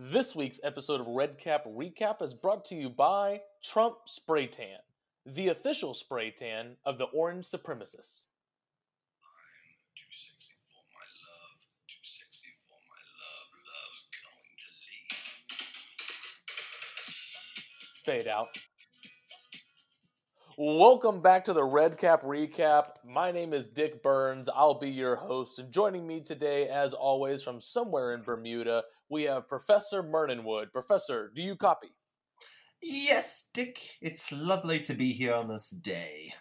This week's episode of Red Cap Recap is brought to you by Trump Spray Tan, the official spray tan of the Orange Supremacists. I'm too Welcome back to the Red Cap Recap. My name is Dick Burns. I'll be your host. And joining me today, as always, from somewhere in Bermuda, we have Professor Mernonwood. Professor, do you copy? Yes, Dick. It's lovely to be here on this day.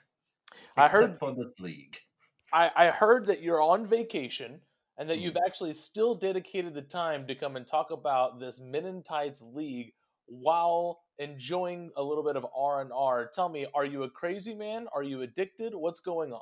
I heard- for this league. I, I heard that you're on vacation and that Hmm. you've actually still dedicated the time to come and talk about this Men in Tights League while enjoying a little bit of R and R. Tell me, are you a crazy man? Are you addicted? What's going on?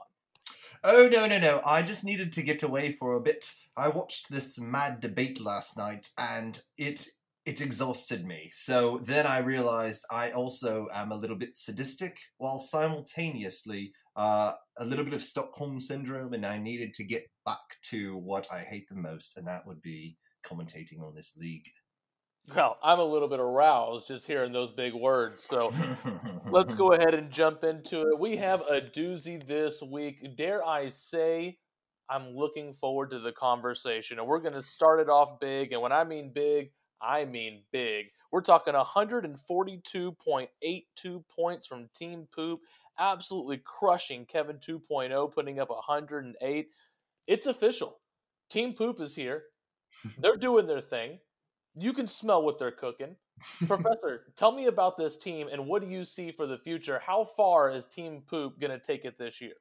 Oh no, no, no! I just needed to get away for a bit. I watched this mad debate last night, and it it exhausted me. So then I realized I also am a little bit sadistic, while simultaneously uh, a little bit of Stockholm syndrome, and I needed to get back to what I hate the most, and that would be commentating on this league. Well, I'm a little bit aroused just hearing those big words. So let's go ahead and jump into it. We have a doozy this week. Dare I say, I'm looking forward to the conversation. And we're going to start it off big. And when I mean big, I mean big. We're talking 142.82 points from Team Poop, absolutely crushing Kevin 2.0, putting up 108. It's official. Team Poop is here. They're doing their thing. You can smell what they're cooking. Professor, tell me about this team and what do you see for the future? How far is Team Poop going to take it this year?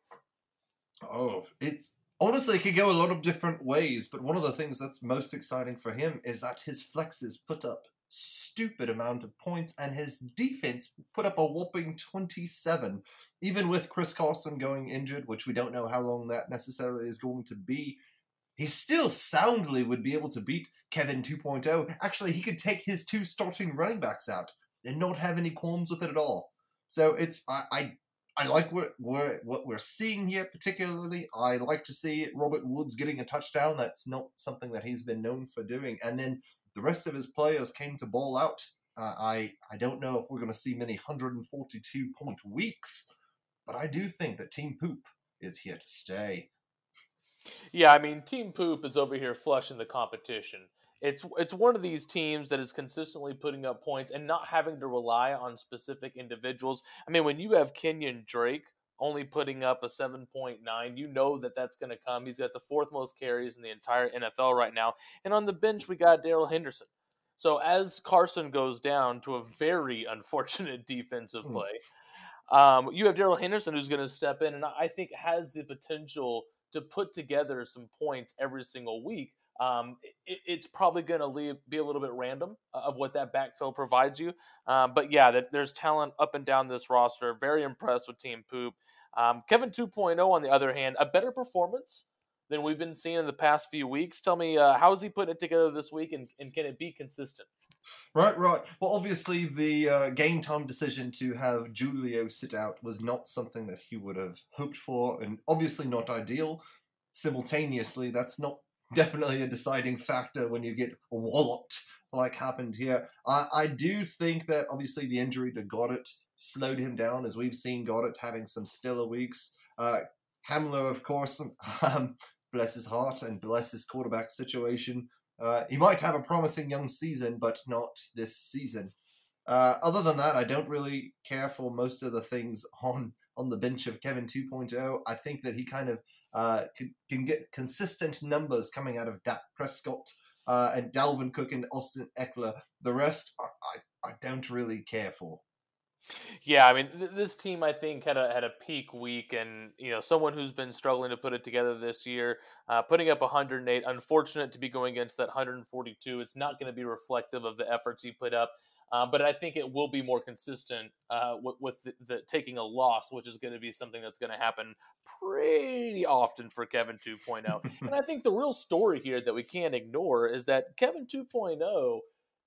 Oh, it's honestly it could go a lot of different ways, but one of the things that's most exciting for him is that his flexes put up stupid amount of points and his defense put up a whopping 27 even with Chris Carson going injured, which we don't know how long that necessarily is going to be. He still soundly would be able to beat Kevin 2.0. Actually, he could take his two starting running backs out and not have any qualms with it at all. So it's I, I I like what we're what we're seeing here. Particularly, I like to see Robert Woods getting a touchdown. That's not something that he's been known for doing. And then the rest of his players came to ball out. Uh, I I don't know if we're going to see many 142 point weeks, but I do think that Team Poop is here to stay. Yeah, I mean, Team Poop is over here flushing the competition. It's it's one of these teams that is consistently putting up points and not having to rely on specific individuals. I mean, when you have Kenyon Drake only putting up a 7.9, you know that that's going to come. He's got the fourth most carries in the entire NFL right now. And on the bench, we got Darrell Henderson. So as Carson goes down to a very unfortunate defensive Hmm. play, um, you have Darrell Henderson who's going to step in and I think has the potential to put together some points every single week. Um, it, it's probably going to be a little bit random uh, of what that backfill provides you. Um, but yeah, that, there's talent up and down this roster. Very impressed with Team Poop. Um, Kevin 2.0, on the other hand, a better performance than we've been seeing in the past few weeks. Tell me, uh, how is he putting it together this week and, and can it be consistent? Right, right. Well, obviously, the uh, game time decision to have Julio sit out was not something that he would have hoped for, and obviously not ideal. Simultaneously, that's not definitely a deciding factor when you get walloped like happened here. I, I do think that obviously the injury to Goedert slowed him down, as we've seen Goedert having some stellar weeks. Uh, Hamler, of course, um, bless his heart and bless his quarterback situation. Uh, he might have a promising young season, but not this season. Uh, other than that, I don't really care for most of the things on on the bench of Kevin 2.0. I think that he kind of uh, can, can get consistent numbers coming out of Dak Prescott uh, and Dalvin Cook and Austin Ekeler. The rest, I, I, I don't really care for. Yeah, I mean, th- this team I think had a had a peak week, and you know, someone who's been struggling to put it together this year, uh, putting up 108. Unfortunate to be going against that 142. It's not going to be reflective of the efforts he put up, uh, but I think it will be more consistent uh, with, with the, the taking a loss, which is going to be something that's going to happen pretty often for Kevin 2.0. and I think the real story here that we can't ignore is that Kevin 2.0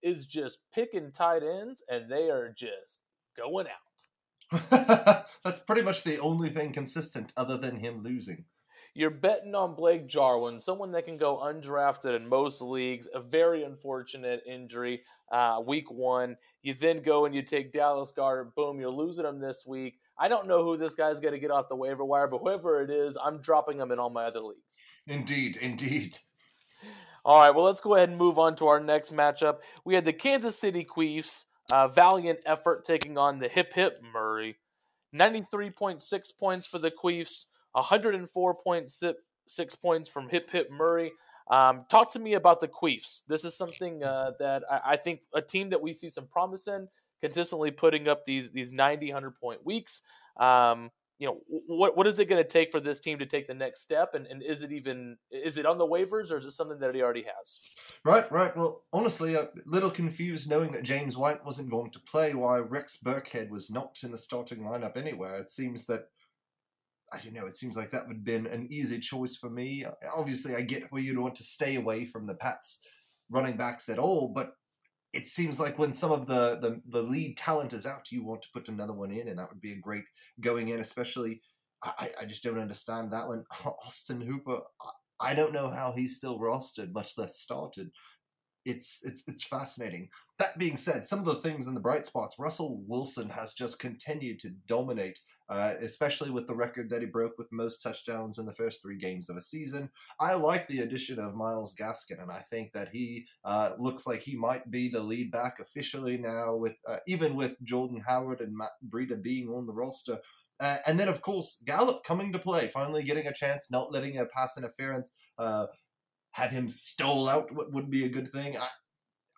is just picking tight ends, and they are just going out. That's pretty much the only thing consistent other than him losing. You're betting on Blake Jarwin, someone that can go undrafted in most leagues. A very unfortunate injury, uh, week one. You then go and you take Dallas Goedert. Boom, you're losing him this week. I don't know who this guy's going to get off the waiver wire, but whoever it is, I'm dropping him in all my other leagues. Indeed, indeed. All right, well, let's go ahead and move on to our next matchup. We had the Kansas City Chiefs, uh, valiant effort taking on the Hip Hip Murray. 93.6 points for the Chiefs, 104.6 points from Hip Hip Murray. Um, talk to me about the Queefs. This is something uh, that I, I, think a team that we see some promise in, consistently putting up these these 90, 100 point weeks. Um, you know, what what is it going to take for this team to take the next step? And, and is it even is it on the waivers or is it something that he already has? Right, right. Well, honestly, a little confused knowing that James White wasn't going to play, why Rex Burkhead was not in the starting lineup anywhere. It seems that I don't know. It seems like that would have been an easy choice for me. Obviously, I get where you'd want to stay away from the Pats running backs at all, but it seems like when some of the, the, the lead talent is out, you want to put another one in, and that would be a great going in, especially. I, I just don't understand that one. Austin Hooper, I don't know how he's still rostered, much less started. It's it's it's fascinating. That being said, some of the things in the bright spots, Russell Wilson has just continued to dominate uh, especially with the record that he broke with most touchdowns in the first three games of a season. I like the addition of Myles Gaskin, and I think that he uh, looks like he might be the lead back officially now, with uh, even with Jordan Howard and Matt Breida being on the roster. Uh, and then, of course, Gallup coming to play, finally getting a chance, not letting a pass interference uh, have him stole out, what would be a good thing. I,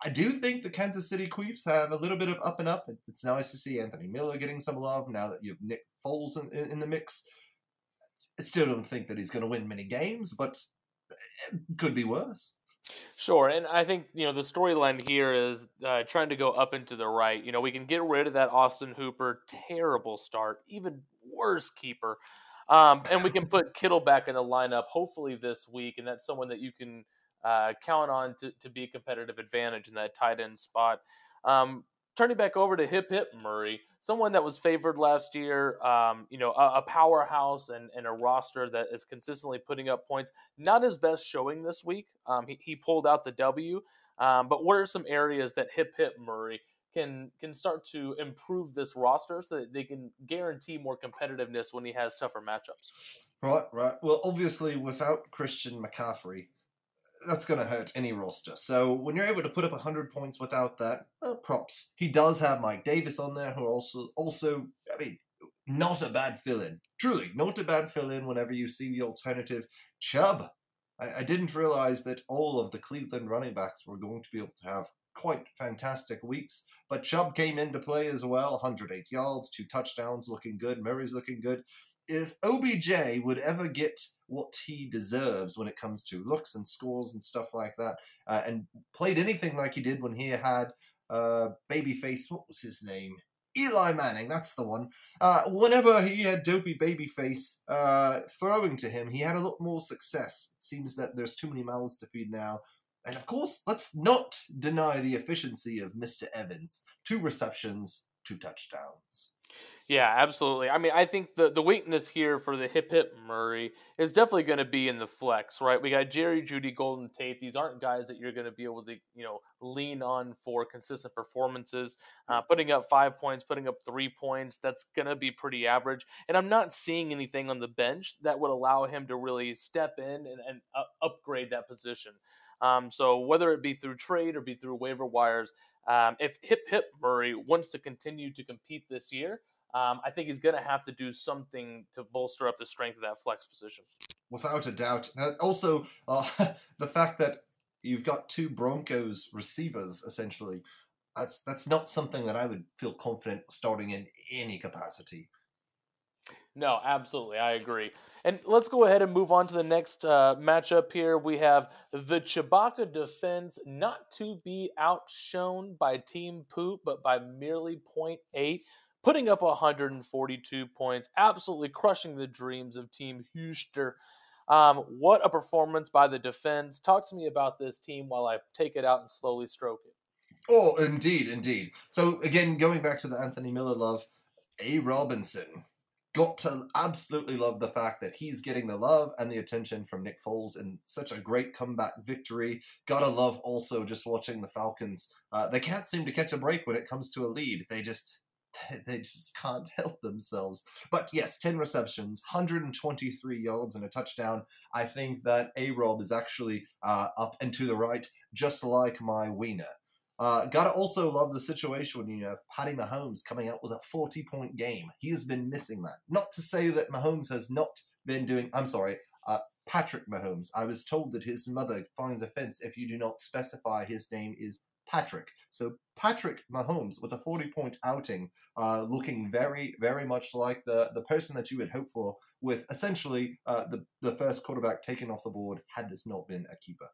I do think the Kansas City Chiefs have a little bit of up and up. It's nice to see Anthony Miller getting some love now that you have Nick Foles in, in, in the mix. I still don't think that he's going to win many games, but it could be worse. Sure, and I think you know the storyline here is uh, trying to go up into the right. You know, we can get rid of that Austin Hooper terrible start, even worse keeper, um, and we can put Kittle back in the lineup hopefully this week, and that's someone that you can uh, count on to, to be a competitive advantage in that tight end spot. Um, turning back over to Hip Hip Murray, someone that was favored last year, um, you know, a, a, powerhouse and, and a roster that is consistently putting up points. Not his best showing this week. Um, he, he pulled out the W. Um, but what are some areas that Hip Hip Murray can can start to improve this roster so that they can guarantee more competitiveness when he has tougher matchups? Right, right. Well, obviously, without Christian McCaffrey, that's going to hurt any roster. So when you're able to put up 100 points without that, props. He does have Mike Davis on there, who also, also, I mean, not a bad fill-in. Truly, not a bad fill-in whenever you see the alternative. Chubb. I, I didn't realize that all of the Cleveland running backs were going to be able to have quite fantastic weeks. But Chubb came into play as well, 108 yards, two touchdowns, looking good. Murray's looking good if OBJ would ever get what he deserves when it comes to looks and scores and stuff like that, uh, and played anything like he did when he had uh, babyface, what was his name? Eli Manning, that's the one. Uh, whenever he had dopey babyface uh, throwing to him, he had a lot more success. It seems that there's too many mouths to feed now. And of course, let's not deny the efficiency of Mr. Evans. Two receptions, two touchdowns. Yeah, absolutely. I mean, I think the, the weakness here for the hip hip Murray is definitely going to be in the flex, right? We got Jerry Jeudy, Golden Tate. These aren't guys that you're going to be able to, you know, lean on for consistent performances. Uh, putting up five points, putting up three points, that's going to be pretty average. And I'm not seeing anything on the bench that would allow him to really step in and, and uh, upgrade that position. Um, so whether it be through trade or be through waiver wires, um, if Hip Hip Murray wants to continue to compete this year, um, I think he's going to have to do something to bolster up the strength of that flex position. Without a doubt. Uh, also, uh, the fact that you've got two Broncos receivers essentially. That's that's not something that I would feel confident starting in any capacity. No, absolutely, I agree. And let's go ahead and move on to the next uh, matchup here. We have the Chewbacca defense, not to be outshone by Team Poop, but by merely 0.8 putting up 142 points, absolutely crushing the dreams of Team Houston. Um, what a performance by the defense. Talk to me about this team while I take it out and slowly stroke it. Oh, indeed, indeed. So, again, going back to the Anthony Miller love, A. Robinson. got to absolutely love the fact that he's getting the love and the attention from Nick Foles in such a great comeback victory. Gotta love also just watching the Falcons. Uh, they can't seem to catch a break when it comes to a lead. They just they just can't help themselves. But yes, 10 receptions, 123 yards, and a touchdown. I think that A Rob is actually uh, up and to the right, just like my wiener. Uh, gotta also love the situation when you have Patty Mahomes coming out with a 40 point game. He has been missing that. Not to say that Mahomes has not been doing, I'm sorry, uh, Patrick Mahomes. I was told that his mother finds offense if you do not specify his name is Patrick. So Patrick Mahomes with a 40 point outing, uh, looking very, very much like the, the person that you would hope for, with essentially uh, the, the first quarterback taken off the board had this not been a keeper.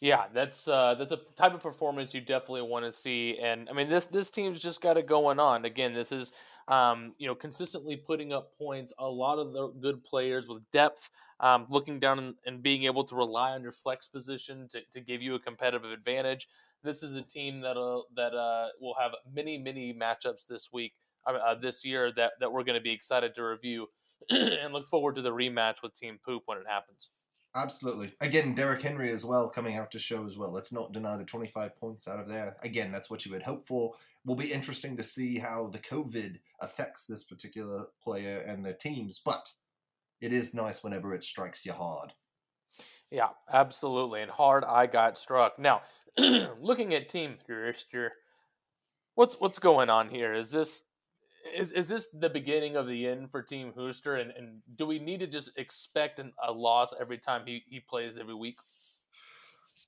Yeah, that's uh, that's a type of performance you definitely want to see, and I mean this this team's just got it going on. Again, this is um, you know consistently putting up points. A lot of the good players with depth, um, looking down and, and, being able to rely on your flex position to, to give you a competitive advantage. This is a team that uh, that uh, will have many many matchups this week, uh, this year that that we're going to be excited to review, and look forward to the rematch with Team Poop when it happens. Absolutely. Again, Derrick Henry as well coming out to show as well. Let's not deny the 25 points out of there. Again, that's what you would hope for. Will be interesting to see how the COVID affects this particular player and their teams, but it is nice whenever it strikes you hard. Yeah, absolutely. And hard I got struck. Now, looking at Team what's what's going on here? Is this is is this the beginning of the end for Team Hooster? And, and do we need to just expect an, a loss every time he, he plays every week?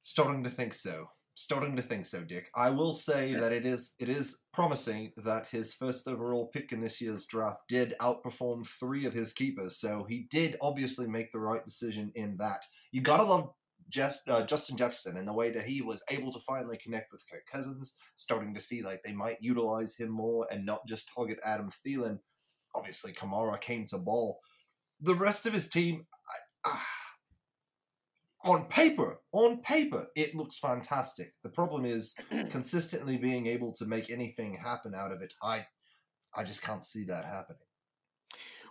Starting to think so. Starting to think so, Dick. I will say that it is it is promising that his first overall pick in this year's draft did outperform three of his keepers. So he did obviously make the right decision in that. You gotta love just, uh, Justin Jefferson and the way that he was able to finally connect with Kirk Cousins, starting to see like they might utilize him more and not just target Adam Thielen. Obviously, Kamara came to ball. The rest of his team, I, uh, on paper, on paper, it looks fantastic. The problem is consistently being able to make anything happen out of it. I, I just can't see that happening.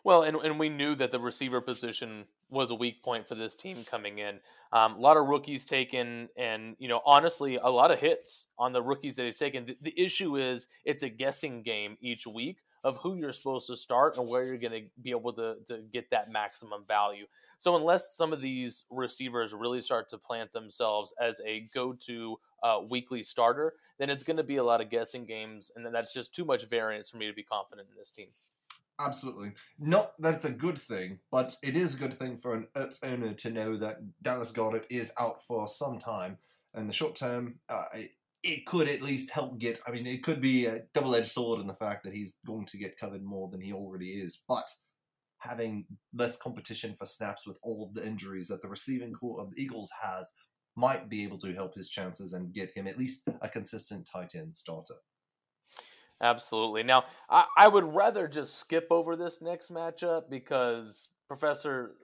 Well, and, and we knew that the receiver position was a weak point for this team coming in. Um, a lot of rookies taken, and you know, honestly, a lot of hits on the rookies that he's taken. The, the issue is it's a guessing game each week of who you're supposed to start and where you're going to be able to, to get that maximum value. So unless some of these receivers really start to plant themselves as a go-to uh, weekly starter, then it's going to be a lot of guessing games, and then that's just too much variance for me to be confident in this team. Absolutely. Not that it's a good thing, but it is a good thing for an Ertz owner to know that Dallas Goedert is out for some time. In the short term, uh, it, could at least help get. I mean, it could be a double edged sword in the fact that he's going to get covered more than he already is. But having less competition for snaps with all of the injuries that the receiving core of the Eagles has might be able to help his chances and get him at least a consistent tight end starter. Absolutely. Now, I, I would rather just skip over this next matchup because, Professor,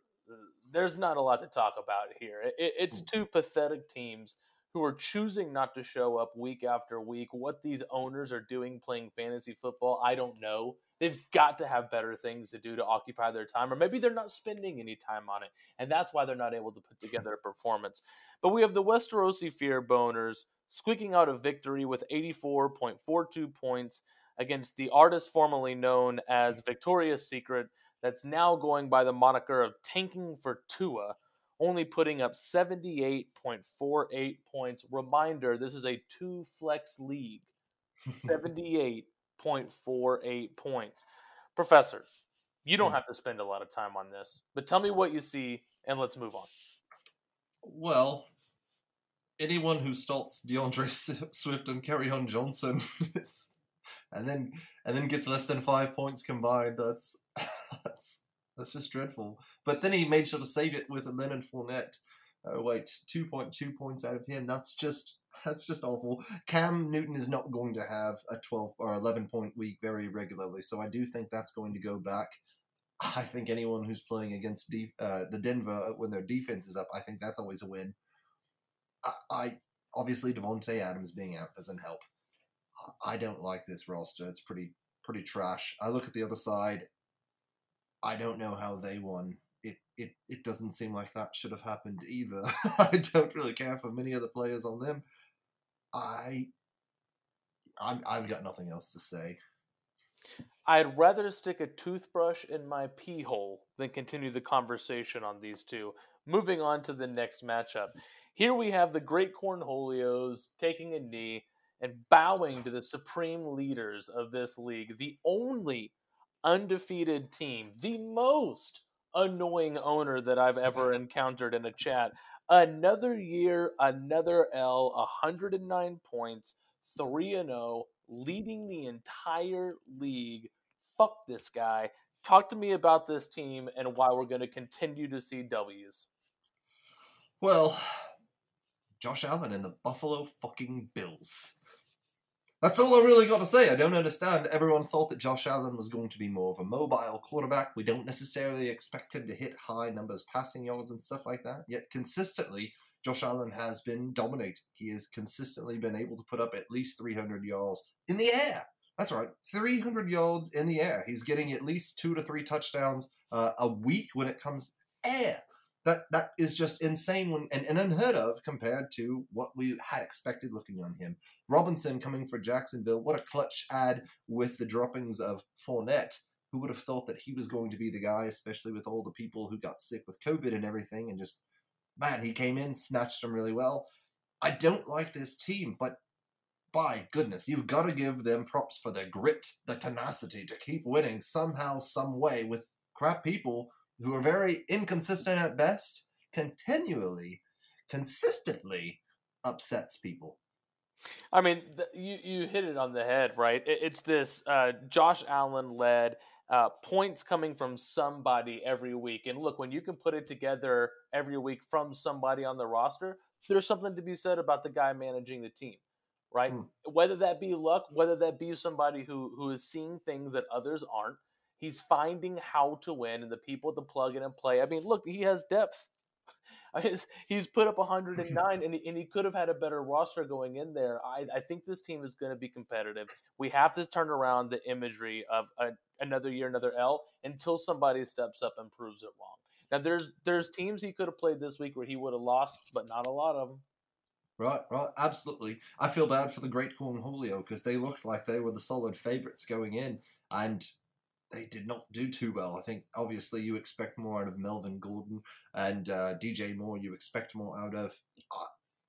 there's not a lot to talk about here. It, it's hmm. two pathetic teams who are choosing not to show up week after week. What these owners are doing playing fantasy football, I don't know. They've got to have better things to do to occupy their time, or maybe they're not spending any time on it, and that's why they're not able to put together a performance. But we have the Westerosi Fear Boners squeaking out a victory with 84.42 points against the artist formerly known as Victoria's Secret, that's now going by the moniker of Tanking for Tua, only putting up 78.48 points. Reminder this is a two flex league, 78.48 points. Professor, you don't hmm. have to spend a lot of time on this, but tell me what you see and let's move on. Well, anyone who starts D'Andre Swift and Kerryon Johnson and then and then gets less than five points combined, that's that's that's just dreadful. But then he made sure to save it with a Leonard Fournette. Oh wait, two point two points out of him. That's just that's just awful. Cam Newton is not going to have a twelve or eleven point week very regularly, so I do think that's going to go back. I think anyone who's playing against de- uh, the Denver when their defense is up, I think that's always a win. I, I obviously Davante Adams being out doesn't help. I don't like this roster. It's pretty pretty trash. I look at the other side. I don't know how they won. It it it doesn't seem like that should have happened either. I don't really care for many of the players on them. I I'm, I've got nothing else to say. I'd rather stick a toothbrush in my pee hole than continue the conversation on these two. Moving on to the next matchup. Here we have the Great Cornholios taking a knee and bowing to the supreme leaders of this league, the only undefeated team, the most annoying owner that I've ever encountered in a chat. Another year, another L, 109 points, 3 and 0, leading the entire league. Fuck this guy. Talk to me about this team and why we're going to continue to see W's. Well, Josh Allen and the Buffalo fucking Bills. That's all I really got to say. I don't understand. Everyone thought that Josh Allen was going to be more of a mobile quarterback. We don't necessarily expect him to hit high numbers passing yards and stuff like that. Yet consistently, Josh Allen has been dominate. He has consistently been able to put up at least 300 yards in the air. That's right, 300 yards in the air. He's getting at least two to three touchdowns uh, a week when it comes air. That that is just insane when, and, and unheard of compared to what we had expected looking on him. Robinson coming for Jacksonville. What a clutch ad with the droppings of Fournette. Who would have thought that he was going to be the guy, especially with all the people who got sick with COVID and everything, and just man, he came in, snatched them really well. I don't like this team, but by goodness, you've got to give them props for their grit, the tenacity to keep winning somehow, some way with crap people who are very inconsistent at best, continually, consistently upsets people. I mean, th- you you hit it on the head, right? It, it's this uh, Josh Allen led uh, points coming from somebody every week. And look, when you can put it together every week from somebody on the roster, there's something to be said about the guy managing the team, right? Mm. Whether that be luck, whether that be somebody who who is seeing things that others aren't. He's finding how to win and the people to plug in and play. I mean, look, he has depth. he's put up 109 and he, and he could have had a better roster going in there. I, I think this team is going to be competitive. We have to turn around the imagery of a, another year, another L until somebody steps up and proves it wrong. Now, there's there's teams he could have played this week where he would have lost, but not a lot of them. Right, right, absolutely. I feel bad for the Great Cornholio because they looked like they were the solid favorites going in, and they did not do too well. I think obviously you expect more out of Melvin Gordon and uh, DJ Moore. You expect more out of. Uh,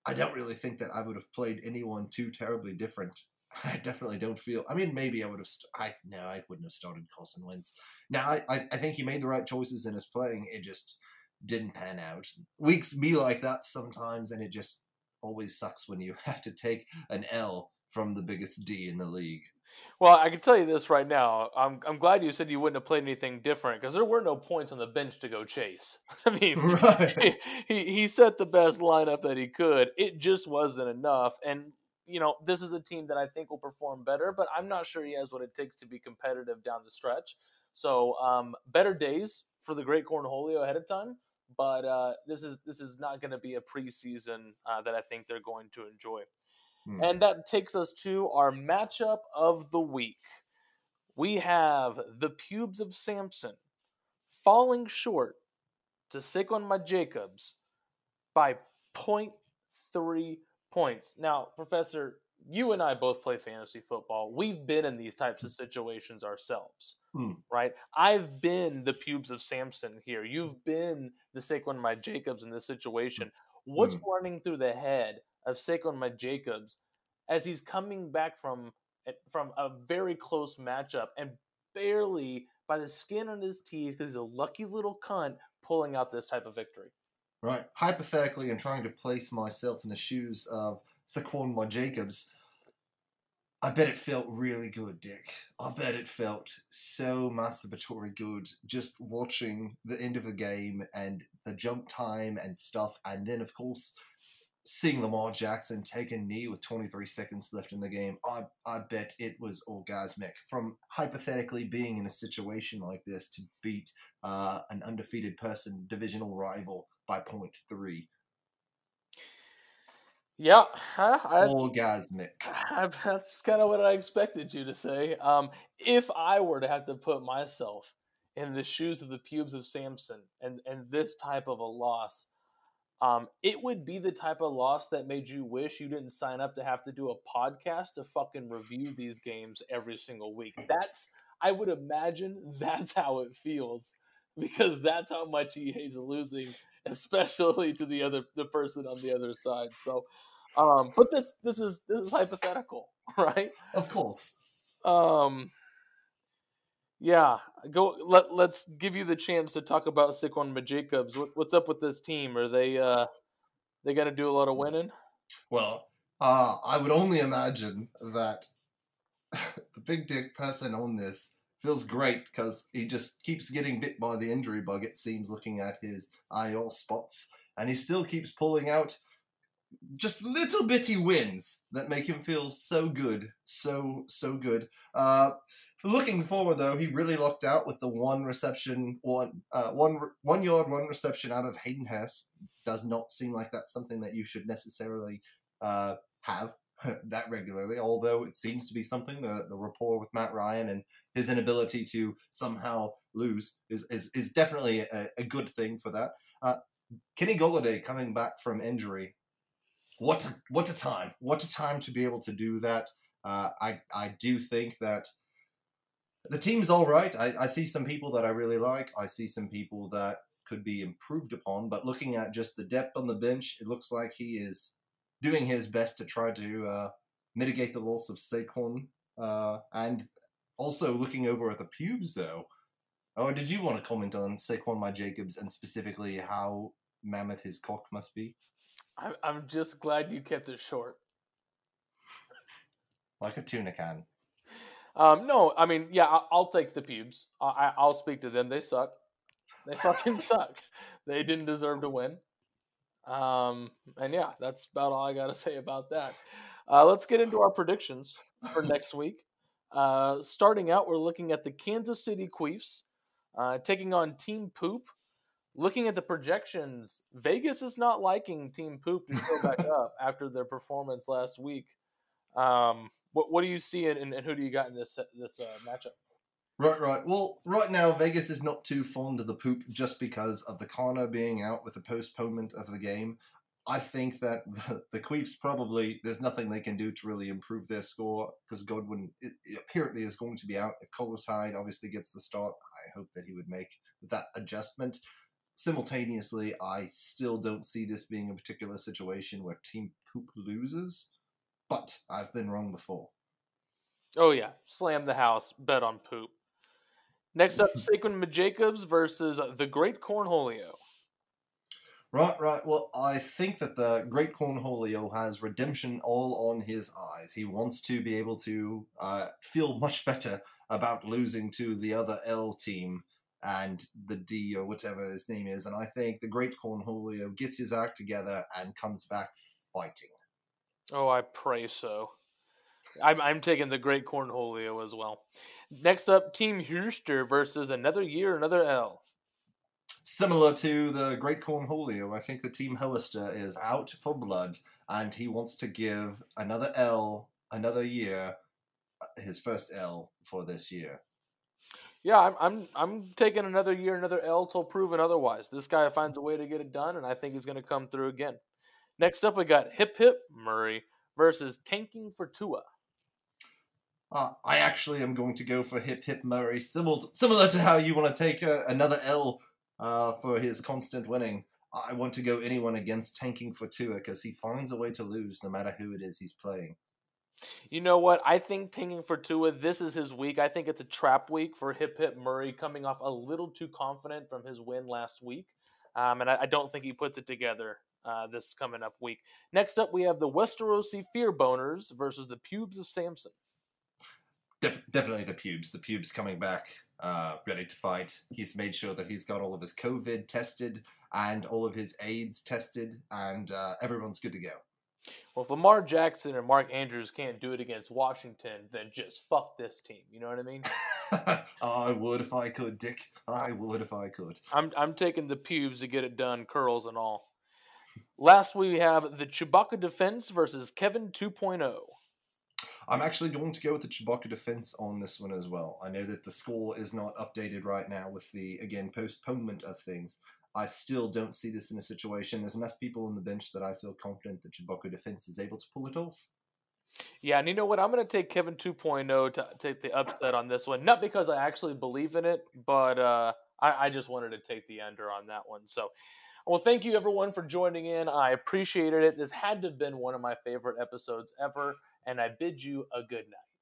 I don't really think that I would have played anyone too terribly different. I definitely don't feel. I mean, maybe I would have. St- I no, I wouldn't have started Carson Wentz. Now, I, I I think he made the right choices in his playing. It just didn't pan out. Weeks be like that sometimes, and it just always sucks when you have to take an L from the biggest D in the league. Well, I can tell you this right now. I'm I'm glad you said you wouldn't have played anything different because there were no points on the bench to go chase. I mean, right. he he set the best lineup that he could. It just wasn't enough. And you know, this is a team that I think will perform better, but I'm not sure he has what it takes to be competitive down the stretch. So, um, better days for the Great Cornholio ahead of time. But uh, this is this is not going to be a preseason uh, that I think they're going to enjoy. Hmm. And that takes us to our matchup of the week. We have the pubes of Samson falling short to Saquon my Jacobs by 0.3 points. Now, Professor, you and I both play fantasy football. We've been in these types of situations ourselves, hmm. right? I've been the pubes of Samson here. You've been the Saquon my Jacobs in this situation. What's hmm. running through the head of Saquon my Jacobs as he's coming back from eh, from a very close matchup and barely by the skin on his teeth because he's a lucky little cunt pulling out this type of victory. Right. Hypothetically, and trying to place myself in the shoes of Saquon my Jacobs, I bet it felt really good, Dick. I bet it felt so masturbatory good just watching the end of the game and the jump time and stuff. And then, of course, seeing Lamar Jackson take a knee with 23 seconds left in the game, I, I bet it was orgasmic. From hypothetically being in a situation like this to beat uh, an undefeated person, divisional rival, by point three. Yeah, I, orgasmic. I, that's kind of what I expected you to say. Um, if I were to have to put myself in the shoes of the pubes of Samson and and this type of a loss, um, it would be the type of loss that made you wish you didn't sign up to have to do a podcast to fucking review these games every single week. That's I would imagine that's how it feels because that's how much he hates losing, especially to the other the person on the other side. So, um, but this this is this is hypothetical, right? Of course. Um, yeah, go. Let Let's give you the chance to talk about Saquon Jacobs. What, what's up with this team? Are they uh they going to do a lot of winning? Well, uh, I would only imagine that the big dick person on this feels great because he just keeps getting bit by the injury bug. It seems looking at his IR spots, and he still keeps pulling out just little bitty wins that make him feel so good, so so good. Uh, looking forward though, he really lucked out with the one reception, one uh, one one yard, one reception out of Hayden Hurst. Does not seem like that's something that you should necessarily uh, have that regularly. Although it seems to be something the the rapport with Matt Ryan and his inability to somehow lose is is, is definitely a, a good thing for that. Uh, Kenny Golladay coming back from injury what a, what a time! What a time to be able to do that. Uh, I I do think that the team's all right. I, I see some people that I really like. I see some people that could be improved upon. But looking at just the depth on the bench, it looks like he is doing his best to try to uh, mitigate the loss of Saquon. Uh, and also looking over at the pubes, though. Oh, did you want to comment on Saquon my Jacobs and specifically how mammoth his cock must be? I'm I'm just glad you kept it short. like a tuna can. Um, no, I mean, yeah, I, will take the pubes. I, I'll speak to them. They suck. They fucking suck. They didn't deserve to win. Um, and yeah, that's about all I got to say about that. Uh, let's get into our predictions for next week. Uh, starting out, we're looking at the Kansas City Queefs uh, taking on Team Poop looking at the projections, Vegas is not liking Team Poop to show back up after their performance last week. Um, what what do you see and, and who do you got in this this uh, matchup? Right, right. Well, right now Vegas is not too fond of the poop just because of the corner being out with the postponement of the game. I think that the, the Queefs probably there's nothing they can do to really improve their score because Godwin it, it apparently is going to be out. If Carlos Hyde obviously gets the start, I hope that he would make that adjustment simultaneously, I still don't see this being a particular situation where Team Poop loses, but I've been wrong before. Oh, yeah. Slam the house, bet on Poop. Next up, Saquon Jacobs versus the Great Cornholio. Right, right. Well, I think that the Great Cornholio has redemption all on his eyes. He wants to be able to uh, feel much better about losing to the other L team and the D or whatever his name is. And I think the great Cornholio gets his act together and comes back fighting. Oh, I pray so. I'm, I'm taking the great Cornholio as well. Next up, Team Huster versus another year, another L. Similar to the great Cornholio, I think the Team Hollister is out for blood and he wants to give another L, another year, his first L for this year. Yeah, I'm I'm I'm taking another year, another L till proven otherwise. This guy finds a way to get it done, and I think he's going to come through again. Next up, we got Hip Hip Murray versus Tanking for Tua. Uh, I actually am going to go for Hip Hip Murray, similar similar to how you want to take a, another L uh, for his constant winning. I want to go anyone against Tanking for Tua because he finds a way to lose no matter who it is he's playing. You know what? I think tanking for Tua, this is his week. I think it's a trap week for Hip Hip Murray coming off a little too confident from his win last week. Um, and I, I, don't think he puts it together uh, this coming up week. Next up, we have the Westerosi Fear Boners versus the Pubes of Samson. Def- definitely the Pubes. The Pubes coming back, uh, ready to fight. He's made sure that he's got all of his COVID tested and all of his AIDS tested, and uh, everyone's good to go. Well, if Lamar Jackson and Mark Andrews can't do it against Washington, then just fuck this team. You know what I mean? I would if I could, Dick. I would if I could. I'm I'm taking the pubes to get it done, curls and all. Last we have the Chewbacca defense versus Kevin 2.0. I'm actually going to go with the Chewbacca defense on this one as well. I know that the score is not updated right now with the, again, postponement of things. I still don't see this in a situation. There's enough people on the bench that I feel confident that Chewbacca defense is able to pull it off. Yeah, and you know what? I'm going to take Kevin 2.0 to take the upset on this one. Not because I actually believe in it, but uh, I, I just wanted to take the under on that one. So, well, thank you everyone for joining in. I appreciated it. This had to have been one of my favorite episodes ever, and I bid you a good night.